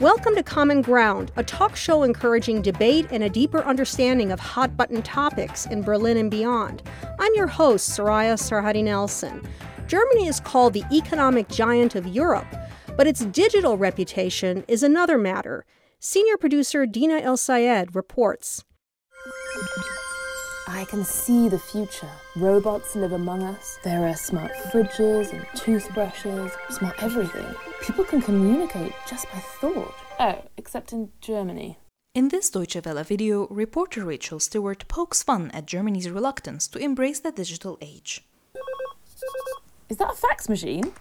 Welcome to Common Ground, a talk show encouraging debate and a deeper understanding of hot button topics in Berlin and beyond. I'm your host, Soraya Sarhaddi Nelson. Germany is called the economic giant of Europe, but its digital reputation is another matter. Senior producer Dina Elsayed reports. I can see the future. Robots live among us. There are smart fridges and toothbrushes, smart everything. People can communicate just by thought. Oh, except in Germany. In this Deutsche Welle video, reporter Rachel Stewart pokes fun at Germany's reluctance to embrace the digital age. Is that a fax machine?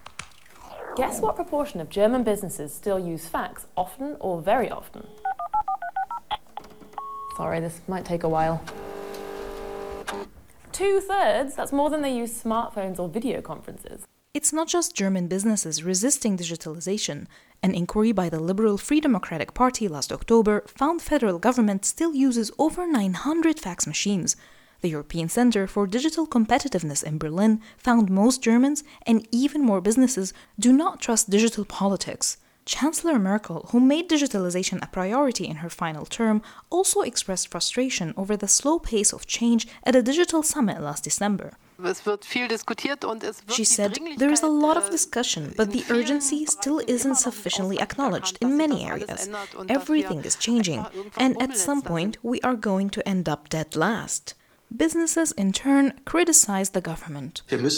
Guess what proportion of German businesses still use fax often or very often? Sorry, this might take a while. Two thirds? That's more than they use smartphones or video conferences. It's not just German businesses resisting digitalization. An inquiry by the Liberal Free Democratic Party last October found federal government still uses over 900 fax machines. The European Center for Digital Competitiveness in Berlin found most Germans and even more businesses do not trust digital politics. Chancellor Merkel, who made digitalization a priority in her final term, also expressed frustration over the slow pace of change at a digital summit last December. She said, There is a lot of äh, discussion, but the urgency still isn't sufficiently acknowledged in many areas. Everything is changing, and at some point we are going to end up dead last. Businesses, in turn, criticize the government. Achim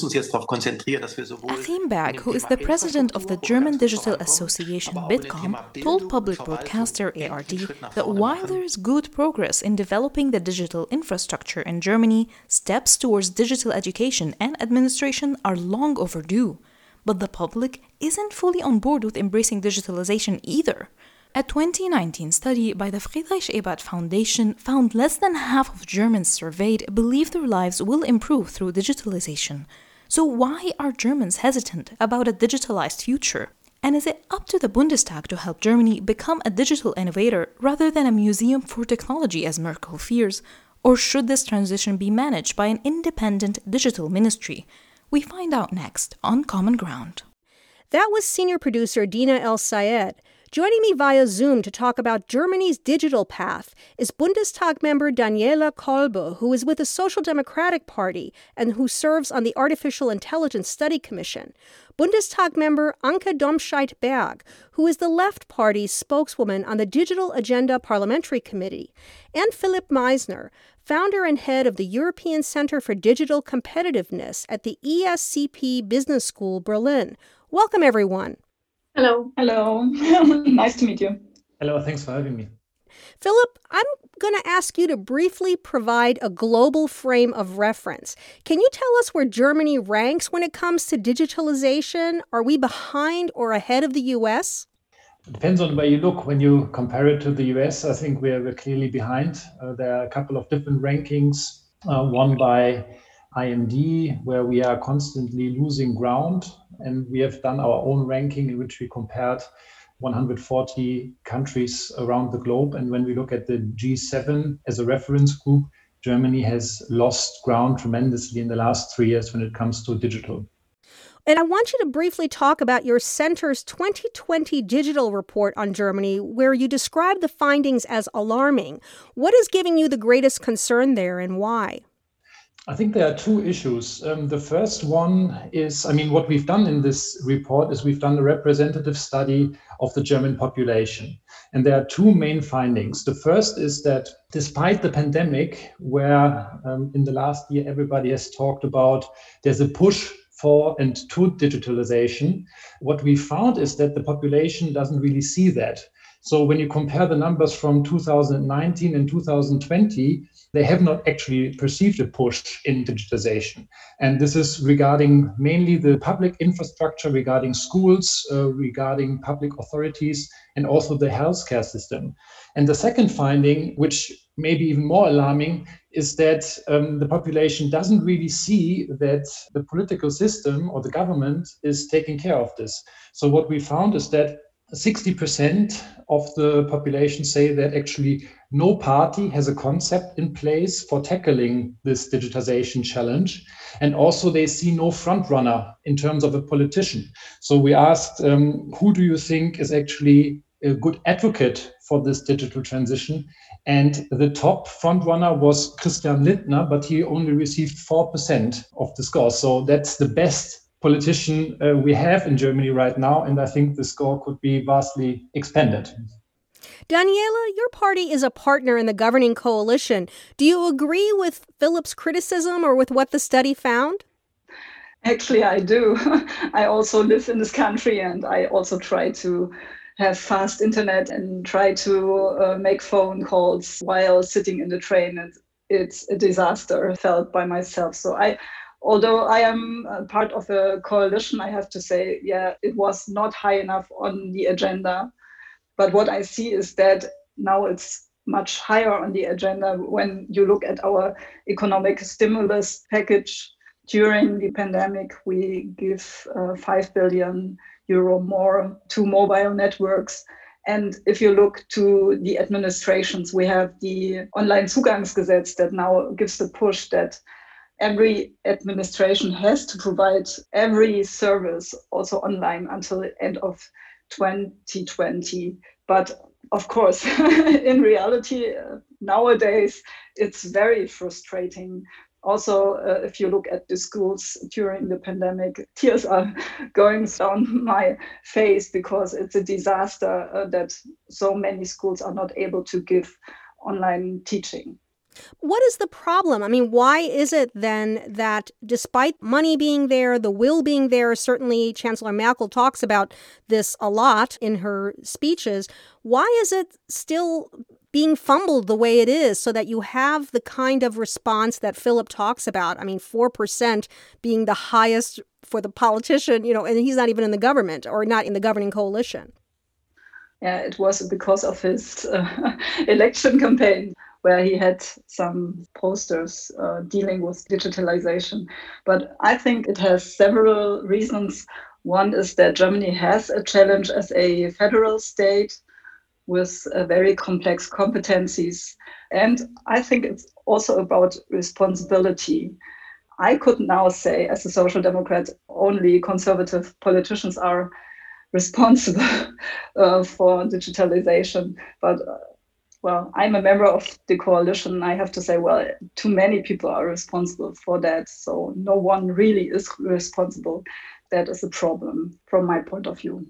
Berg, who is the president of the German Digital Association Bitkom, told public broadcaster ARD that while there is good progress in developing the digital infrastructure in Germany, steps towards digital education and administration are long overdue. But the public isn't fully on board with embracing digitalization either. A 2019 study by the Friedrich Ebert Foundation found less than half of Germans surveyed believe their lives will improve through digitalization. So, why are Germans hesitant about a digitalized future? And is it up to the Bundestag to help Germany become a digital innovator rather than a museum for technology, as Merkel fears? Or should this transition be managed by an independent digital ministry? We find out next on Common Ground. That was senior producer Dina Elsayed. Joining me via Zoom to talk about Germany's digital path is Bundestag member Daniela Kolbe, who is with the Social Democratic Party and who serves on the Artificial Intelligence Study Commission. Bundestag member Anke Domscheit-Berg, who is the Left Party's spokeswoman on the Digital Agenda Parliamentary Committee, and Philip Meissner, founder and head of the European Center for Digital Competitiveness at the ESCP Business School Berlin. Welcome, everyone. Hello. Hello. nice to meet you. Hello, thanks for having me. Philip, I'm going to ask you to briefly provide a global frame of reference. Can you tell us where Germany ranks when it comes to digitalization? Are we behind or ahead of the US? It depends on where you look. When you compare it to the US, I think we're, we're clearly behind. Uh, there are a couple of different rankings, uh, one by IMD, where we are constantly losing ground and we have done our own ranking in which we compared 140 countries around the globe. And when we look at the G7 as a reference group, Germany has lost ground tremendously in the last three years when it comes to digital. And I want you to briefly talk about your center's 2020 digital report on Germany, where you describe the findings as alarming. What is giving you the greatest concern there and why? I think there are two issues. Um, the first one is, I mean, what we've done in this report is we've done a representative study of the German population. And there are two main findings. The first is that despite the pandemic, where um, in the last year everybody has talked about there's a push for and to digitalization, what we found is that the population doesn't really see that. So when you compare the numbers from 2019 and 2020, they have not actually perceived a push in digitization. And this is regarding mainly the public infrastructure, regarding schools, uh, regarding public authorities, and also the healthcare system. And the second finding, which may be even more alarming, is that um, the population doesn't really see that the political system or the government is taking care of this. So, what we found is that 60% of the population say that actually no party has a concept in place for tackling this digitization challenge. And also, they see no front runner in terms of a politician. So, we asked, um, who do you think is actually a good advocate for this digital transition. And the top frontrunner was Christian Lindner, but he only received 4% of the score. So that's the best politician uh, we have in Germany right now. And I think the score could be vastly expanded. Daniela, your party is a partner in the governing coalition. Do you agree with Philip's criticism or with what the study found? Actually, I do. I also live in this country and I also try to have fast internet and try to uh, make phone calls while sitting in the train. And it's a disaster felt by myself. So I, although I am part of a coalition, I have to say, yeah, it was not high enough on the agenda. But what I see is that now it's much higher on the agenda when you look at our economic stimulus package during the pandemic, we give uh, 5 billion euro more to mobile networks. And if you look to the administrations, we have the Online Zugangsgesetz that now gives the push that every administration has to provide every service also online until the end of 2020. But of course, in reality, uh, nowadays, it's very frustrating also uh, if you look at the schools during the pandemic tears are going down my face because it's a disaster uh, that so many schools are not able to give online teaching what is the problem? I mean, why is it then that despite money being there, the will being there, certainly Chancellor Merkel talks about this a lot in her speeches, why is it still being fumbled the way it is so that you have the kind of response that Philip talks about. I mean, 4% being the highest for the politician, you know, and he's not even in the government or not in the governing coalition. Yeah, it was because of his uh, election campaign where he had some posters uh, dealing with digitalization. But I think it has several reasons. One is that Germany has a challenge as a federal state with uh, very complex competencies. And I think it's also about responsibility. I could now say, as a social democrat, only conservative politicians are responsible uh, for digitalization. But uh, well, I'm a member of the coalition. I have to say, well, too many people are responsible for that. So no one really is responsible. That is a problem from my point of view.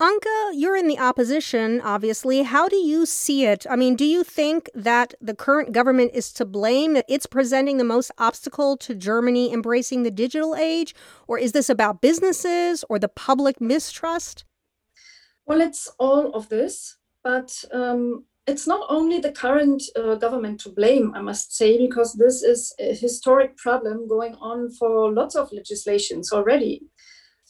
Anke, you're in the opposition, obviously. How do you see it? I mean, do you think that the current government is to blame, that it's presenting the most obstacle to Germany embracing the digital age? Or is this about businesses or the public mistrust? Well, it's all of this. But um, it's not only the current uh, government to blame, I must say, because this is a historic problem going on for lots of legislations already.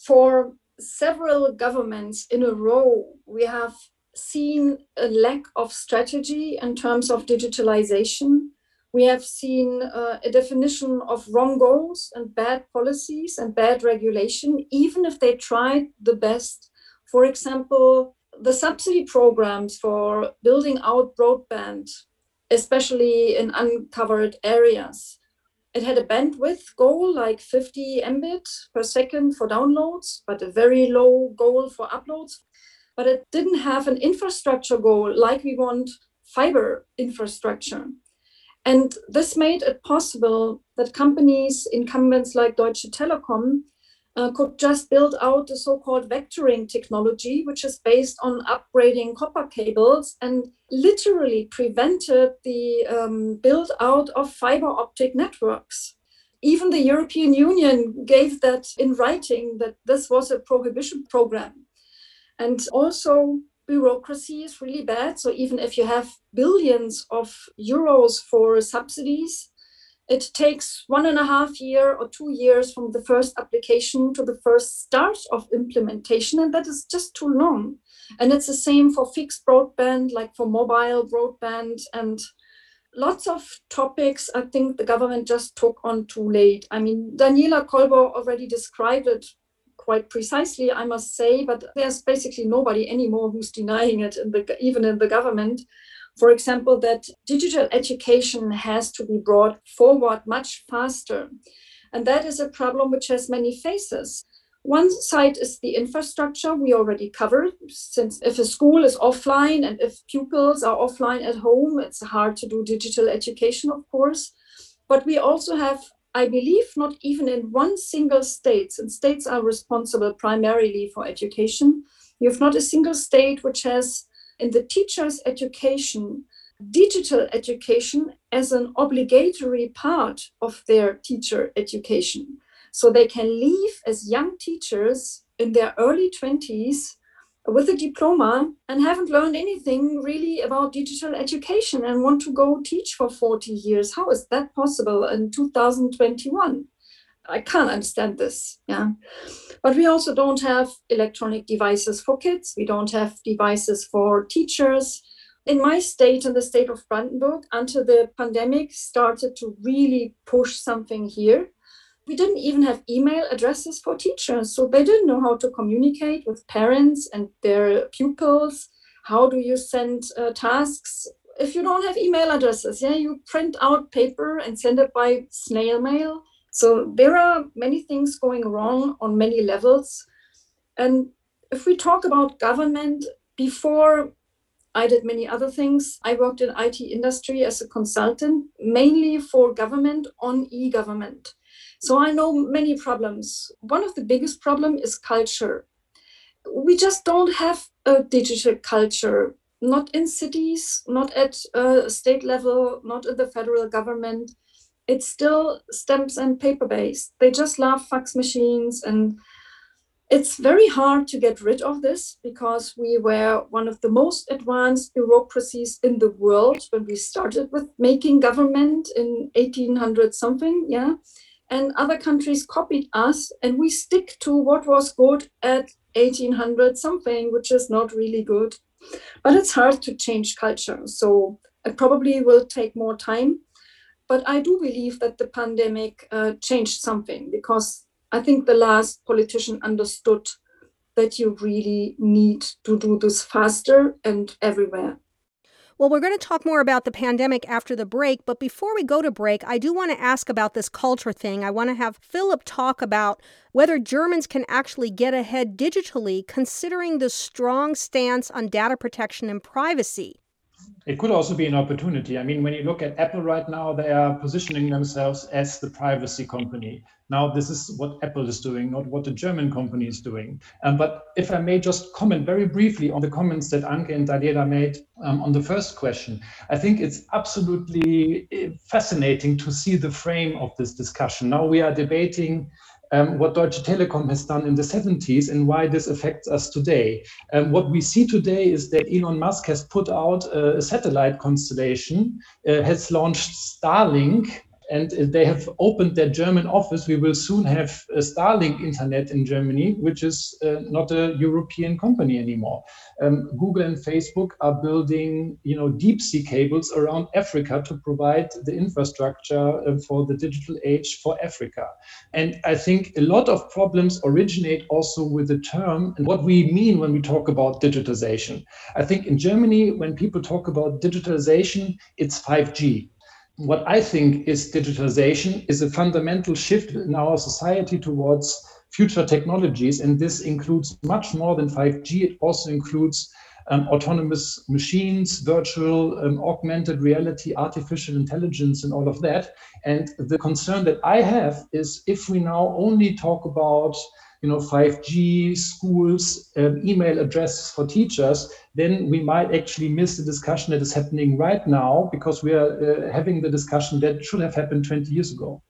For several governments in a row, we have seen a lack of strategy in terms of digitalization. We have seen uh, a definition of wrong goals and bad policies and bad regulation, even if they tried the best. For example, the subsidy programs for building out broadband, especially in uncovered areas, it had a bandwidth goal like 50 mbit per second for downloads, but a very low goal for uploads. But it didn't have an infrastructure goal like we want fiber infrastructure. And this made it possible that companies, incumbents like Deutsche Telekom, uh, could just build out the so-called vectoring technology, which is based on upgrading copper cables and literally prevented the um, build out of fiber optic networks. Even the European Union gave that in writing that this was a prohibition program. And also, bureaucracy is really bad. So, even if you have billions of euros for subsidies, it takes one and a half year or two years from the first application to the first start of implementation, and that is just too long. And it's the same for fixed broadband, like for mobile broadband, and lots of topics I think the government just took on too late. I mean, Daniela Kolbe already described it quite precisely, I must say, but there's basically nobody anymore who's denying it, in the, even in the government for example, that digital education has to be brought forward much faster. And that is a problem which has many faces. One side is the infrastructure we already covered, since if a school is offline and if pupils are offline at home, it's hard to do digital education, of course. But we also have, I believe, not even in one single state, and states are responsible primarily for education, you have not a single state which has in the teacher's education digital education as an obligatory part of their teacher education. So they can leave as young teachers in their early 20s with a diploma and haven't learned anything really about digital education and want to go teach for 40 years. How is that possible in 2021? I can't understand this. Yeah. But we also don't have electronic devices for kids. We don't have devices for teachers. In my state, in the state of Brandenburg, until the pandemic started to really push something here, we didn't even have email addresses for teachers. So they didn't know how to communicate with parents and their pupils. How do you send uh, tasks? If you don't have email addresses, yeah, you print out paper and send it by snail mail. So there are many things going wrong on many levels. And if we talk about government, before I did many other things. I worked in IT industry as a consultant, mainly for government on e-government. So I know many problems. One of the biggest problem is culture. We just don't have a digital culture, not in cities, not at state level, not in the federal government. It's still stamps and paper based. They just love fax machines and it's very hard to get rid of this because we were one of the most advanced bureaucracies in the world when we started with making government in 1800 something. Yeah and other countries copied us and we stick to what was good at 1800 something which is not really good but it's hard to change culture so it probably will take more time but i do believe that the pandemic uh, changed something because i think the last politician understood that you really need to do this faster and everywhere well, we're going to talk more about the pandemic after the break, but before we go to break, I do want to ask about this culture thing. I want to have Philip talk about whether Germans can actually get ahead digitally, considering the strong stance on data protection and privacy it could also be an opportunity. I mean, when you look at Apple right now, they are positioning themselves as the privacy company. Now, this is what Apple is doing, not what the German company is doing. Um, but if I may just comment very briefly on the comments that Anke and Daniela made um, on the first question, I think it's absolutely eh, fascinating to see the frame of this discussion. Now we are debating um, what Deutsche Telekom has done in the 70s and why this affects us today. Um, what we see today is that Elon Musk has put out a, a satellite constellation, uh, has launched Starlink, and they have opened their German office. We will soon have Starlink internet in Germany, which is uh, not a European company anymore. Um, Google and Facebook are building, you know, deep sea cables around Africa to provide the infrastructure uh, for the digital age for Africa. And I think a lot of problems originate also with the term and what we mean when we talk about digitization. I think in Germany, when people talk about digitalization, it's 5G what I think is digitalization is a fundamental shift in our society towards future technologies. And this includes much more than 5G. It also includes um, autonomous machines, virtual, um, augmented reality, artificial intelligence, and all of that. And the concern that I have is if we now only talk about you know 5G schools, um, email addresses for teachers, then we might actually miss the discussion that is happening right now because we are uh, having the discussion that should have happened 20 years ago.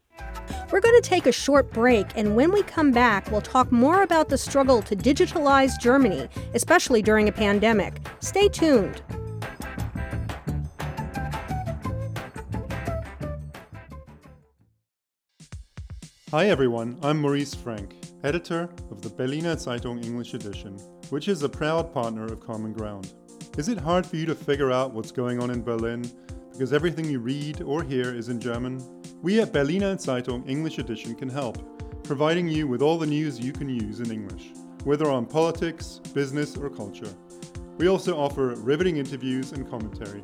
We're going to take a short break, and when we come back, we'll talk more about the struggle to digitalize Germany, especially during a pandemic. Stay tuned. Hi everyone, I'm Maurice Frank editor of the Berliner Zeitung English edition, which is a proud partner of Common Ground. Is it hard for you to figure out what's going on in Berlin because everything you read or hear is in German? We at Berliner Zeitung English edition can help, providing you with all the news you can use in English, whether on politics, business, or culture. We also offer riveting interviews and commentary.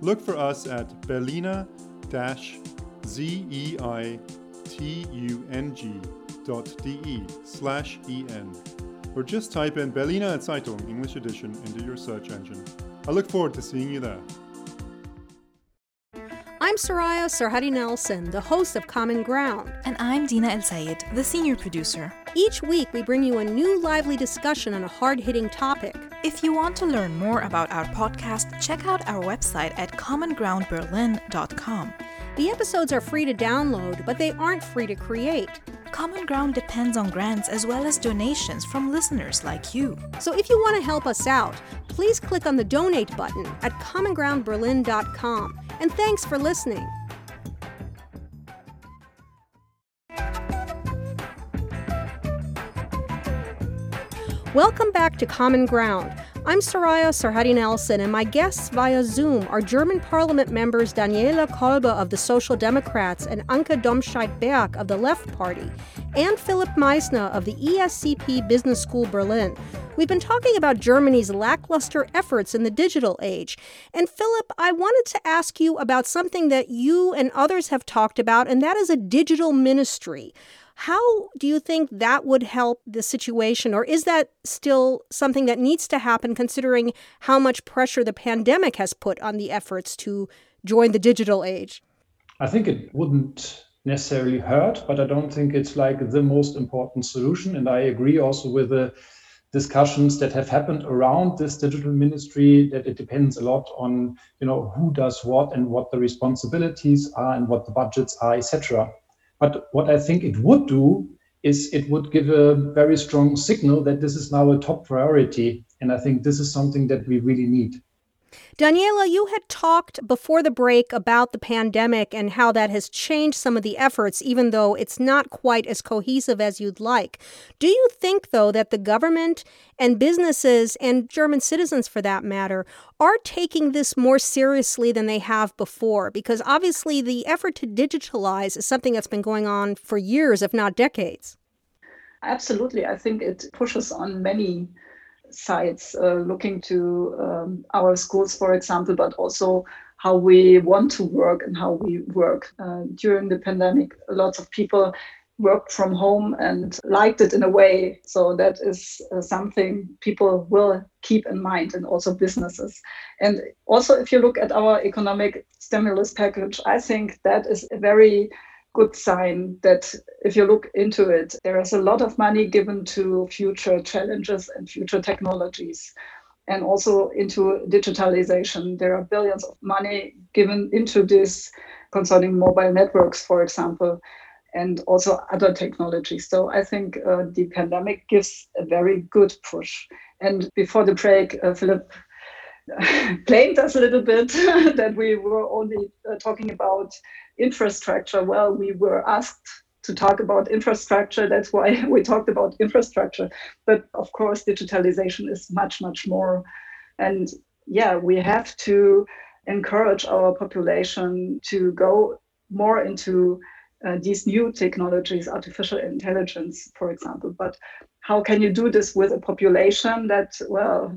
Look for us at Berliner-Zeitung berliner-zeitung.de slash en or just type in Berliner Zeitung English edition into your search engine. I look forward to seeing you there. I'm Soraya Sarhaddi Nelson, the host of Common Ground. And I'm Dina Elsayed, the senior producer. Each week, we bring you a new lively discussion on a hard hitting topic. If you want to learn more about our podcast, check out our website at commongroundberlin.com. The episodes are free to download, but they aren't free to create. Common Ground depends on grants as well as donations from listeners like you. So if you want to help us out, please click on the donate button at commongroundberlin.com. And thanks for listening. Welcome back to Common Ground. I'm Soraya Sarhaddi Nelson, and my guests via Zoom are German Parliament members Daniela Kolbe of the Social Democrats and Anke Domscheit-Berg of the Left Party, and Philip Meissner of the ESCP Business School Berlin. We've been talking about Germany's lackluster efforts in the digital age. And Philip, I wanted to ask you about something that you and others have talked about, and that is a digital ministry. How do you think that would help the situation? Or is that still something that needs to happen considering how much pressure the pandemic has put on the efforts to join the digital age? I think it wouldn't necessarily hurt, but I don't think it's like the most important solution. And I agree also with the discussions that have happened around this digital ministry that it depends a lot on you know who does what and what the responsibilities are and what the budgets are etc but what I think it would do is it would give a very strong signal that this is now a top priority. And I think this is something that we really need. Daniela, you had talked before the break about the pandemic and how that has changed some of the efforts, even though it's not quite as cohesive as you'd like. Do you think, though, that the government and businesses and German citizens, for that matter, are taking this more seriously than they have before? Because obviously, the effort to digitalize is something that's been going on for years, if not decades. Absolutely. I think it pushes on many sites uh, looking to um, our schools, for example, but also how we want to work and how we work. Uh, during the pandemic, lots of people worked from home and liked it in a way. So that is uh, something people will keep in mind and also businesses. And also, if you look at our economic stimulus package, I think that is a very good sign that if you look into it, there is a lot of money given to future challenges and future technologies and also into digitalization. There are billions of money given into this concerning mobile networks, for example, and also other technologies. So I think uh, the pandemic gives a very good push. And before the break, uh, Philip blamed us a little bit that we were only uh, talking about infrastructure. Well, we were asked to talk about infrastructure. That's why we talked about infrastructure. But of course, digitalization is much, much more. And yeah, we have to encourage our population to go more into uh, these new technologies, artificial intelligence, for example. But how can you do this with a population that, well,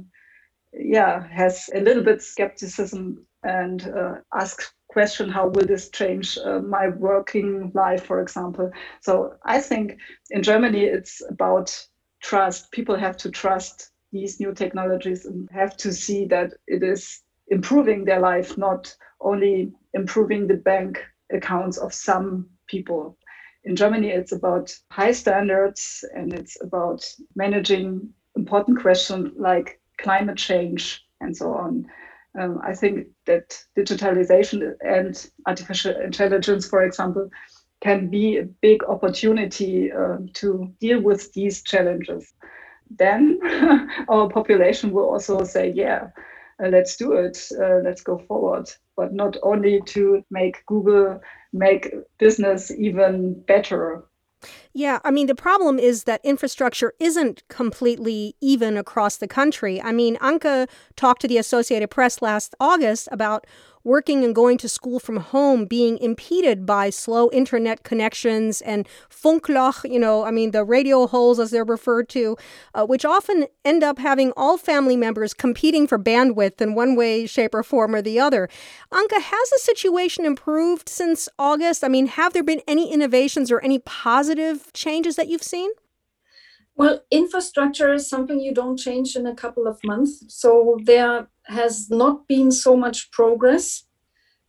yeah, has a little bit skepticism and uh, ask question how will this change uh, my working life for example? So i think in germany it's about trust. People have to trust these new technologies and have to see that it is improving their life not only improving the bank accounts of some people. In germany it's about high standards and it's about managing important questions like climate change and so on um, I think that digitalization and artificial intelligence, for example, can be a big opportunity uh, to deal with these challenges. Then our population will also say, yeah, uh, let's do it, uh, let's go forward. But not only to make Google make business even better yeah, I mean, the problem is that infrastructure isn't completely even across the country. I mean, Anke talked to the Associated Press last August about working and going to school from home being impeded by slow internet connections and Funkloch, you know, I mean, the radio holes as they're referred to, uh, which often end up having all family members competing for bandwidth in one way, shape, or form or the other. Anke, has the situation improved since August? I mean, have there been any innovations or any positive changes that you've seen? Well, infrastructure is something you don't change in a couple of months. So there has not been so much progress.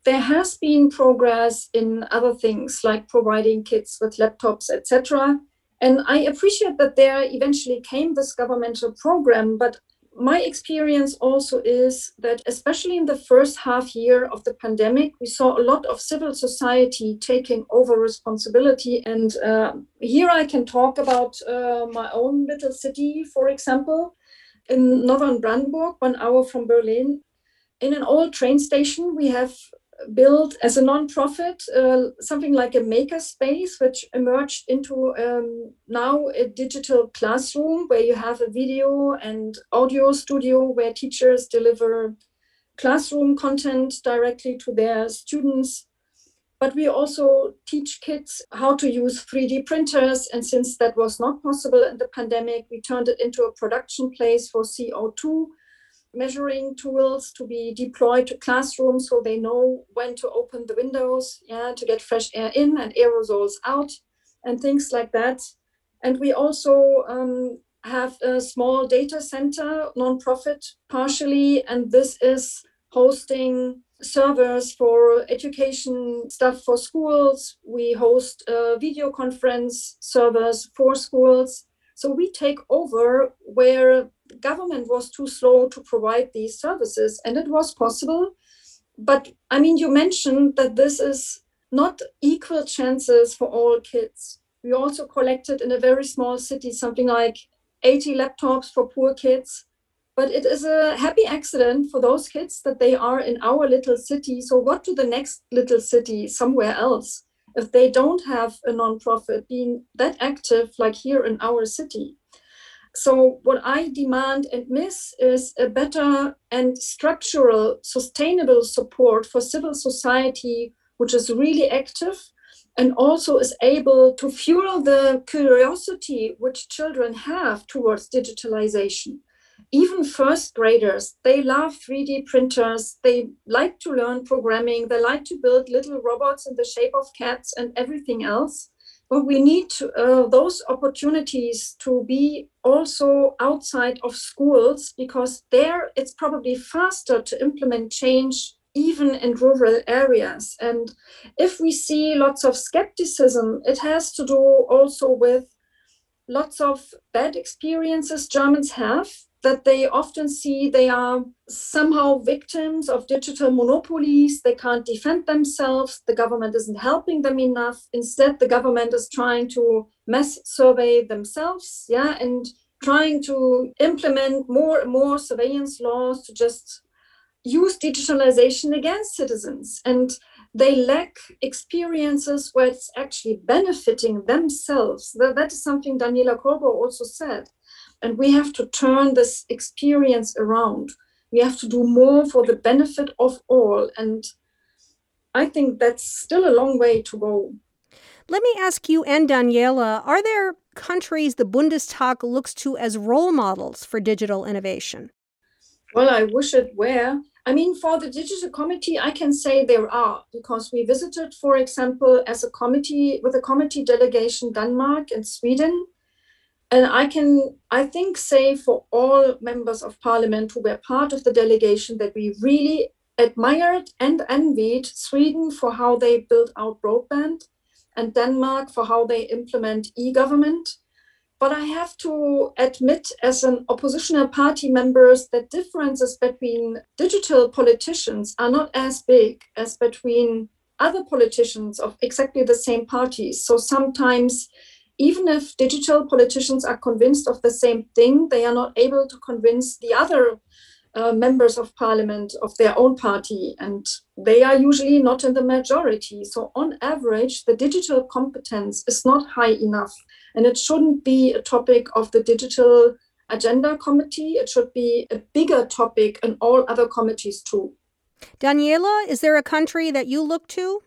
There has been progress in other things like providing kids with laptops, etc. And I appreciate that there eventually came this governmental program, but my experience also is that, especially in the first half year of the pandemic, we saw a lot of civil society taking over responsibility. And uh, here I can talk about uh, my own little city, for example, in northern Brandenburg, one hour from Berlin. In an old train station, we have built as a non-profit uh, something like a maker space which emerged into um, now a digital classroom where you have a video and audio studio where teachers deliver classroom content directly to their students. But we also teach kids how to use 3d printers and since that was not possible in the pandemic we turned it into a production place for co2 measuring tools to be deployed to classrooms so they know when to open the windows, yeah, to get fresh air in and aerosols out and things like that. And we also um, have a small data center, nonprofit partially, and this is hosting servers for education stuff for schools. We host uh, video conference servers for schools. So we take over where government was too slow to provide these services, and it was possible. But I mean, you mentioned that this is not equal chances for all kids. We also collected in a very small city something like 80 laptops for poor kids. But it is a happy accident for those kids that they are in our little city. So, what to the next little city somewhere else if they don't have a nonprofit being that active like here in our city? So, what I demand and miss is a better and structural, sustainable support for civil society, which is really active and also is able to fuel the curiosity which children have towards digitalization. Even first graders, they love 3D printers, they like to learn programming, they like to build little robots in the shape of cats and everything else but we need uh, those opportunities to be also outside of schools because there it's probably faster to implement change even in rural areas. And if we see lots of skepticism it has to do also with lots of bad experiences germans have that they often see they are somehow victims of digital monopolies. They can't defend themselves. The government isn't helping them enough. Instead, the government is trying to mass survey themselves, yeah, and trying to implement more and more surveillance laws to just use digitalization against citizens. And they lack experiences where it's actually benefiting themselves. That, that is something Daniela Kolbe also said and we have to turn this experience around. We have to do more for the benefit of all. And I think that's still a long way to go. Let me ask you and Daniela are there countries the Bundestag looks to as role models for digital innovation? Well, I wish it were. I mean, for the digital committee, I can say there are because we visited, for example, as a committee with a committee delegation Denmark and Sweden and I can, I think, say for all members of parliament who were part of the delegation that we really admired and envied Sweden for how they built out broadband and Denmark for how they implement e government. But I have to admit, as an oppositional party members, that differences between digital politicians are not as big as between other politicians of exactly the same parties. So sometimes even if digital politicians are convinced of the same thing, they are not able to convince the other uh, members of parliament of their own party, and they are usually not in the majority. So, on average, the digital competence is not high enough, and it shouldn't be a topic of the digital agenda committee. It should be a bigger topic in all other committees too. Daniela, is there a country that you look to?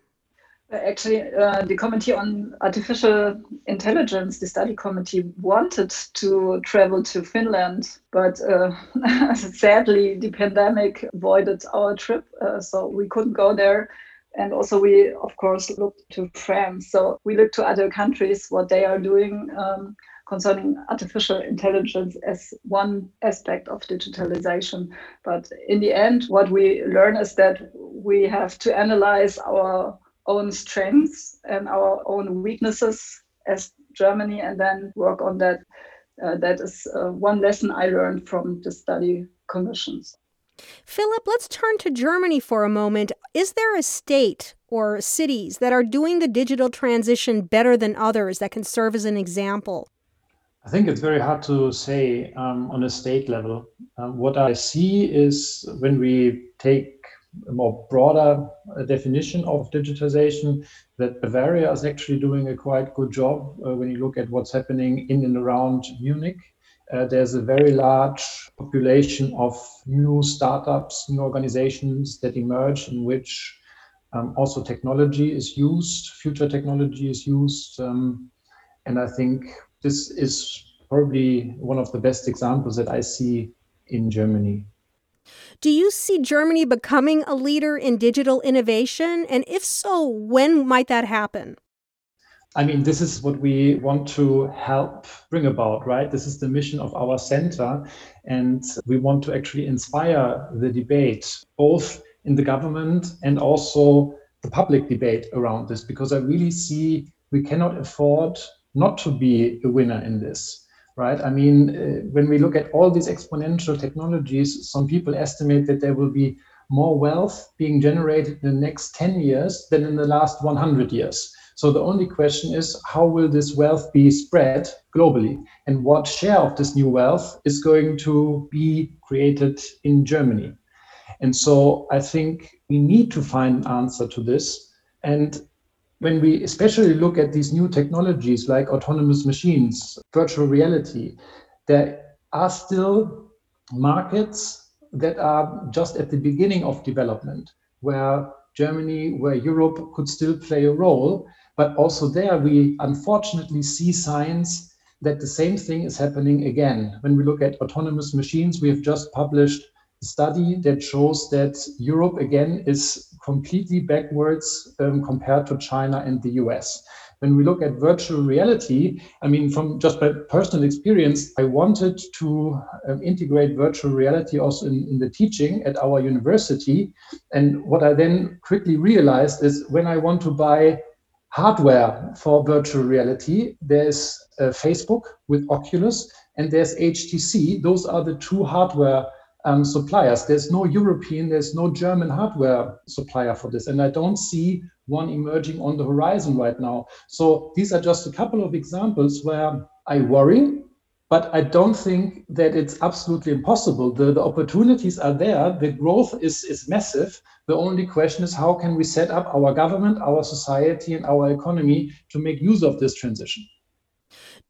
Actually, uh, the Committee on Artificial Intelligence, the study committee, wanted to travel to Finland, but uh, sadly, the pandemic avoided our trip, uh, so we couldn't go there. And also, we of course looked to France. So we look to other countries what they are doing um, concerning artificial intelligence as one aspect of digitalization. But in the end, what we learn is that we have to analyze our own strengths and our own weaknesses as Germany and then work on that. Uh, that is uh, one lesson I learned from the study commissions. Philip, let's turn to Germany for a moment. Is there a state or cities that are doing the digital transition better than others that can serve as an example? I think it's very hard to say um, on a state level. Um, what I see is when we take a more broader uh, definition of digitization, that Bavaria is actually doing a quite good job uh, when you look at what's happening in and around Munich. Uh, there's a very large population of new startups, new organizations that emerge in which um, also technology is used, future technology is used. Um, and I think this is probably one of the best examples that I see in Germany. Do you see Germany becoming a leader in digital innovation? And if so, when might that happen? I mean, this is what we want to help bring about, right? This is the mission of our center. And we want to actually inspire the debate, both in the government and also the public debate around this, because I really see we cannot afford not to be a winner in this right? I mean, uh, when we look at all these exponential technologies, some people estimate that there will be more wealth being generated in the next 10 years than in the last 100 years. So the only question is how will this wealth be spread globally and what share of this new wealth is going to be created in Germany? And so I think we need to find an answer to this. And when we especially look at these new technologies like autonomous machines, virtual reality, there are still markets that are just at the beginning of development, where Germany, where Europe could still play a role. But also there, we unfortunately see signs that the same thing is happening again. When we look at autonomous machines, we have just published study that shows that Europe again is completely backwards um, compared to China and the US. When we look at virtual reality, I mean, from just by personal experience, I wanted to um, integrate virtual reality also in, in the teaching at our university. And what I then quickly realized is when I want to buy hardware for virtual reality, there's uh, Facebook with Oculus and there's HTC. Those are the two hardware um, suppliers. There's no European, there's no German hardware supplier for this. And I don't see one emerging on the horizon right now. So these are just a couple of examples where I worry, but I don't think that it's absolutely impossible. The, the opportunities are there, the growth is, is massive. The only question is how can we set up our government, our society, and our economy to make use of this transition?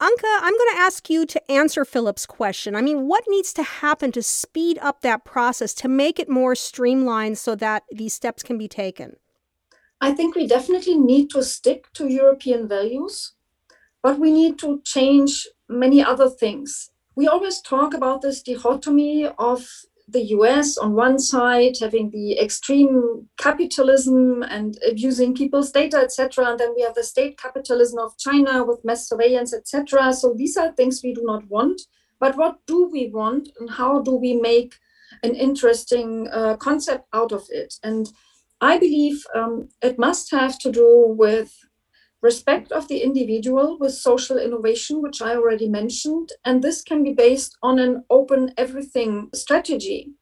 Anke, I'm going to ask you to answer Philip's question. I mean, what needs to happen to speed up that process, to make it more streamlined so that these steps can be taken? I think we definitely need to stick to European values, but we need to change many other things. We always talk about this dichotomy of the US on one side having the extreme capitalism and abusing people's data, etc., and then we have the state capitalism of China with mass surveillance, etc. So these are things we do not want. But what do we want, and how do we make an interesting uh, concept out of it? And I believe um, it must have to do with respect of the individual with social innovation, which I already mentioned. And this can be based on an open everything strategy,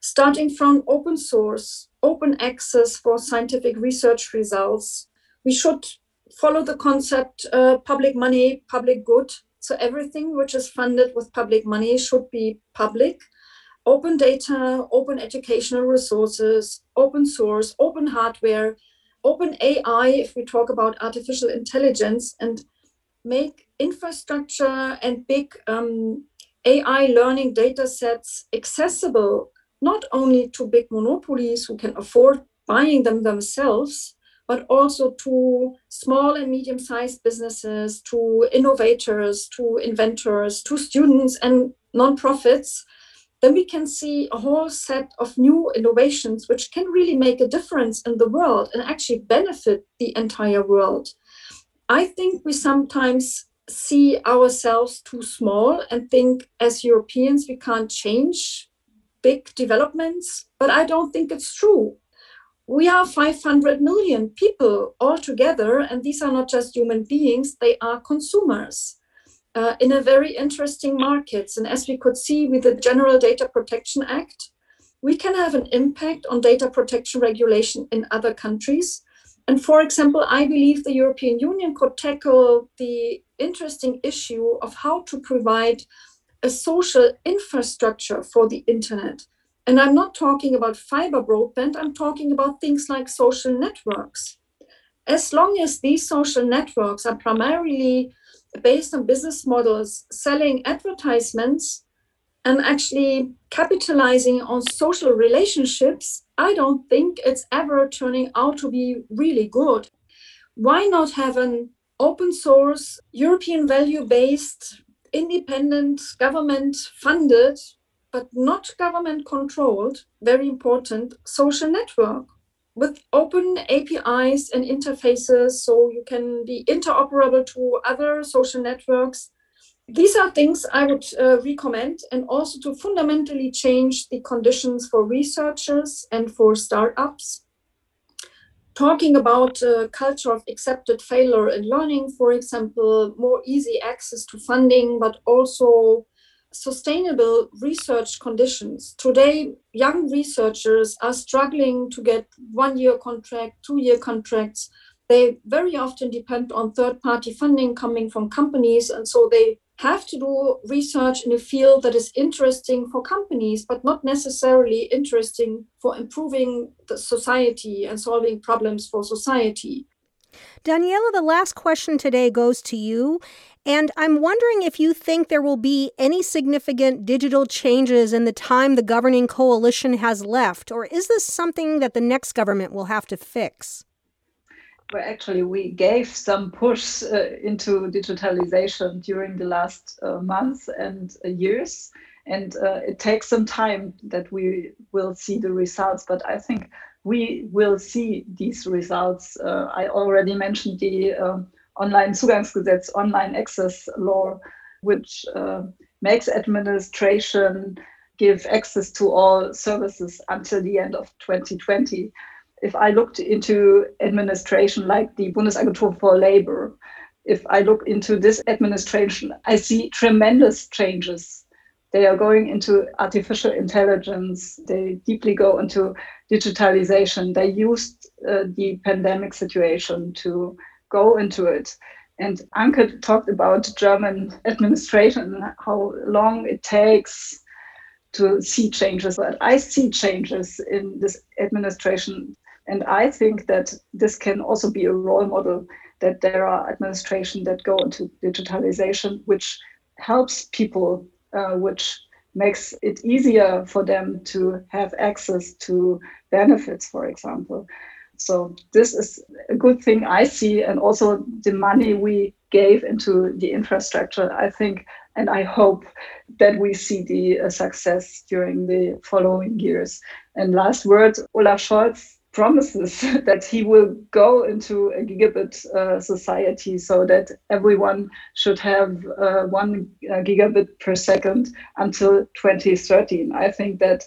starting from open source, open access for scientific research results. We should follow the concept uh, public money, public good. So everything which is funded with public money should be public. Open data, open educational resources, open source, open hardware, open AI, if we talk about artificial intelligence, and make infrastructure and big um, AI learning data sets accessible not only to big monopolies who can afford buying them themselves, but also to small and medium sized businesses, to innovators, to inventors, to students and nonprofits then we can see a whole set of new innovations which can really make a difference in the world and actually benefit the entire world. I think we sometimes see ourselves too small and think as Europeans we can't change big developments, but I don't think it's true. We are 500 million people all together, and these are not just human beings, they are consumers. Uh, in a very interesting markets. And as we could see with the General Data Protection Act, we can have an impact on data protection regulation in other countries. And for example, I believe the European Union could tackle the interesting issue of how to provide a social infrastructure for the internet. And I'm not talking about fiber broadband, I'm talking about things like social networks. As long as these social networks are primarily based on business models selling advertisements and actually capitalizing on social relationships, I don't think it's ever turning out to be really good. Why not have an open source, European value based, independent, government funded, but not government controlled, very important social network with open APIs and interfaces so you can be interoperable to other social networks. These are things I would uh, recommend, and also to fundamentally change the conditions for researchers and for startups. Talking about a culture of accepted failure in learning, for example, more easy access to funding, but also sustainable research conditions. Today, young researchers are struggling to get one year contract, two year contracts. They very often depend on third party funding coming from companies. And so they have to do research in a field that is interesting for companies, but not necessarily interesting for improving the society and solving problems for society. Daniela, the last question today goes to you. And I'm wondering if you think there will be any significant digital changes in the time the governing coalition has left, or is this something that the next government will have to fix? Well, actually, we gave some push uh, into digitalization during the last uh, months and uh, years. And uh, it takes some time that we will see the results. But I think we will see these results. Uh, I already mentioned the um, Online Zugangsgesetz, Online Access Law, which uh, makes administration give access to all services until the end of 2020. If I looked into administration like the Bundesagentur for Labor, if I look into this administration, I see tremendous changes. They are going into artificial intelligence. They deeply go into digitalization. They used uh, the pandemic situation to go into it. And Anke talked about German administration, how long it takes to see changes. But I see changes in this administration. And I think that this can also be a role model that there are administration that go into digitalization, which helps people, uh, which makes it easier for them to have access to benefits, for example. So this is a good thing I see, and also the money we gave into the infrastructure, I think, and I hope that we see the uh, success during the following years. And last word, Olaf Scholz promises that he will go into a gigabit uh, society so that everyone should have uh, one uh, gigabit per second until 2013. I think that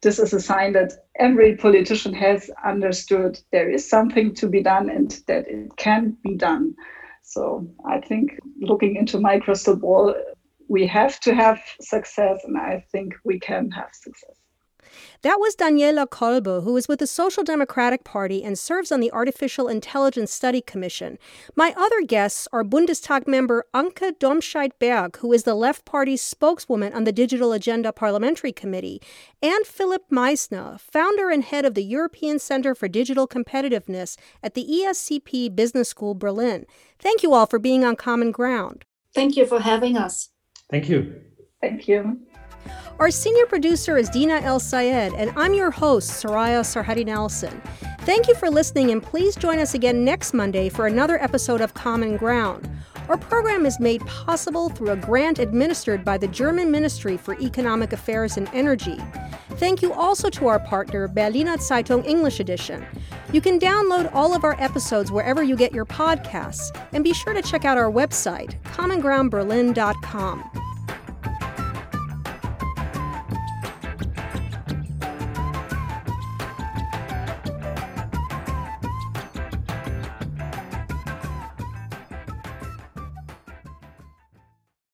this is a sign that every politician has understood there is something to be done and that it can be done. So I think looking into my crystal ball, we have to have success, and I think we can have success. That was Daniela Kolbe, who is with the Social Democratic Party and serves on the Artificial Intelligence Study Commission. My other guests are Bundestag member Anke Domscheit-Berg, who is the Left Party's spokeswoman on the Digital Agenda Parliamentary Committee, and Philip Meissner, founder and head of the European Center for Digital Competitiveness at the ESCP Business School Berlin. Thank you all for being on Common Ground. Thank you for having us. Thank you. Thank you. Our senior producer is Dina Elsayed, and I'm your host, Soraya Sarhaddi Nelson. Thank you for listening, and please join us again next Monday for another episode of Common Ground. Our program is made possible through a grant administered by the German Ministry for Economic Affairs and Energy. Thank you also to our partner, Berliner Zeitung English Edition. You can download all of our episodes wherever you get your podcasts, and be sure to check out our website, commongroundberlin.com.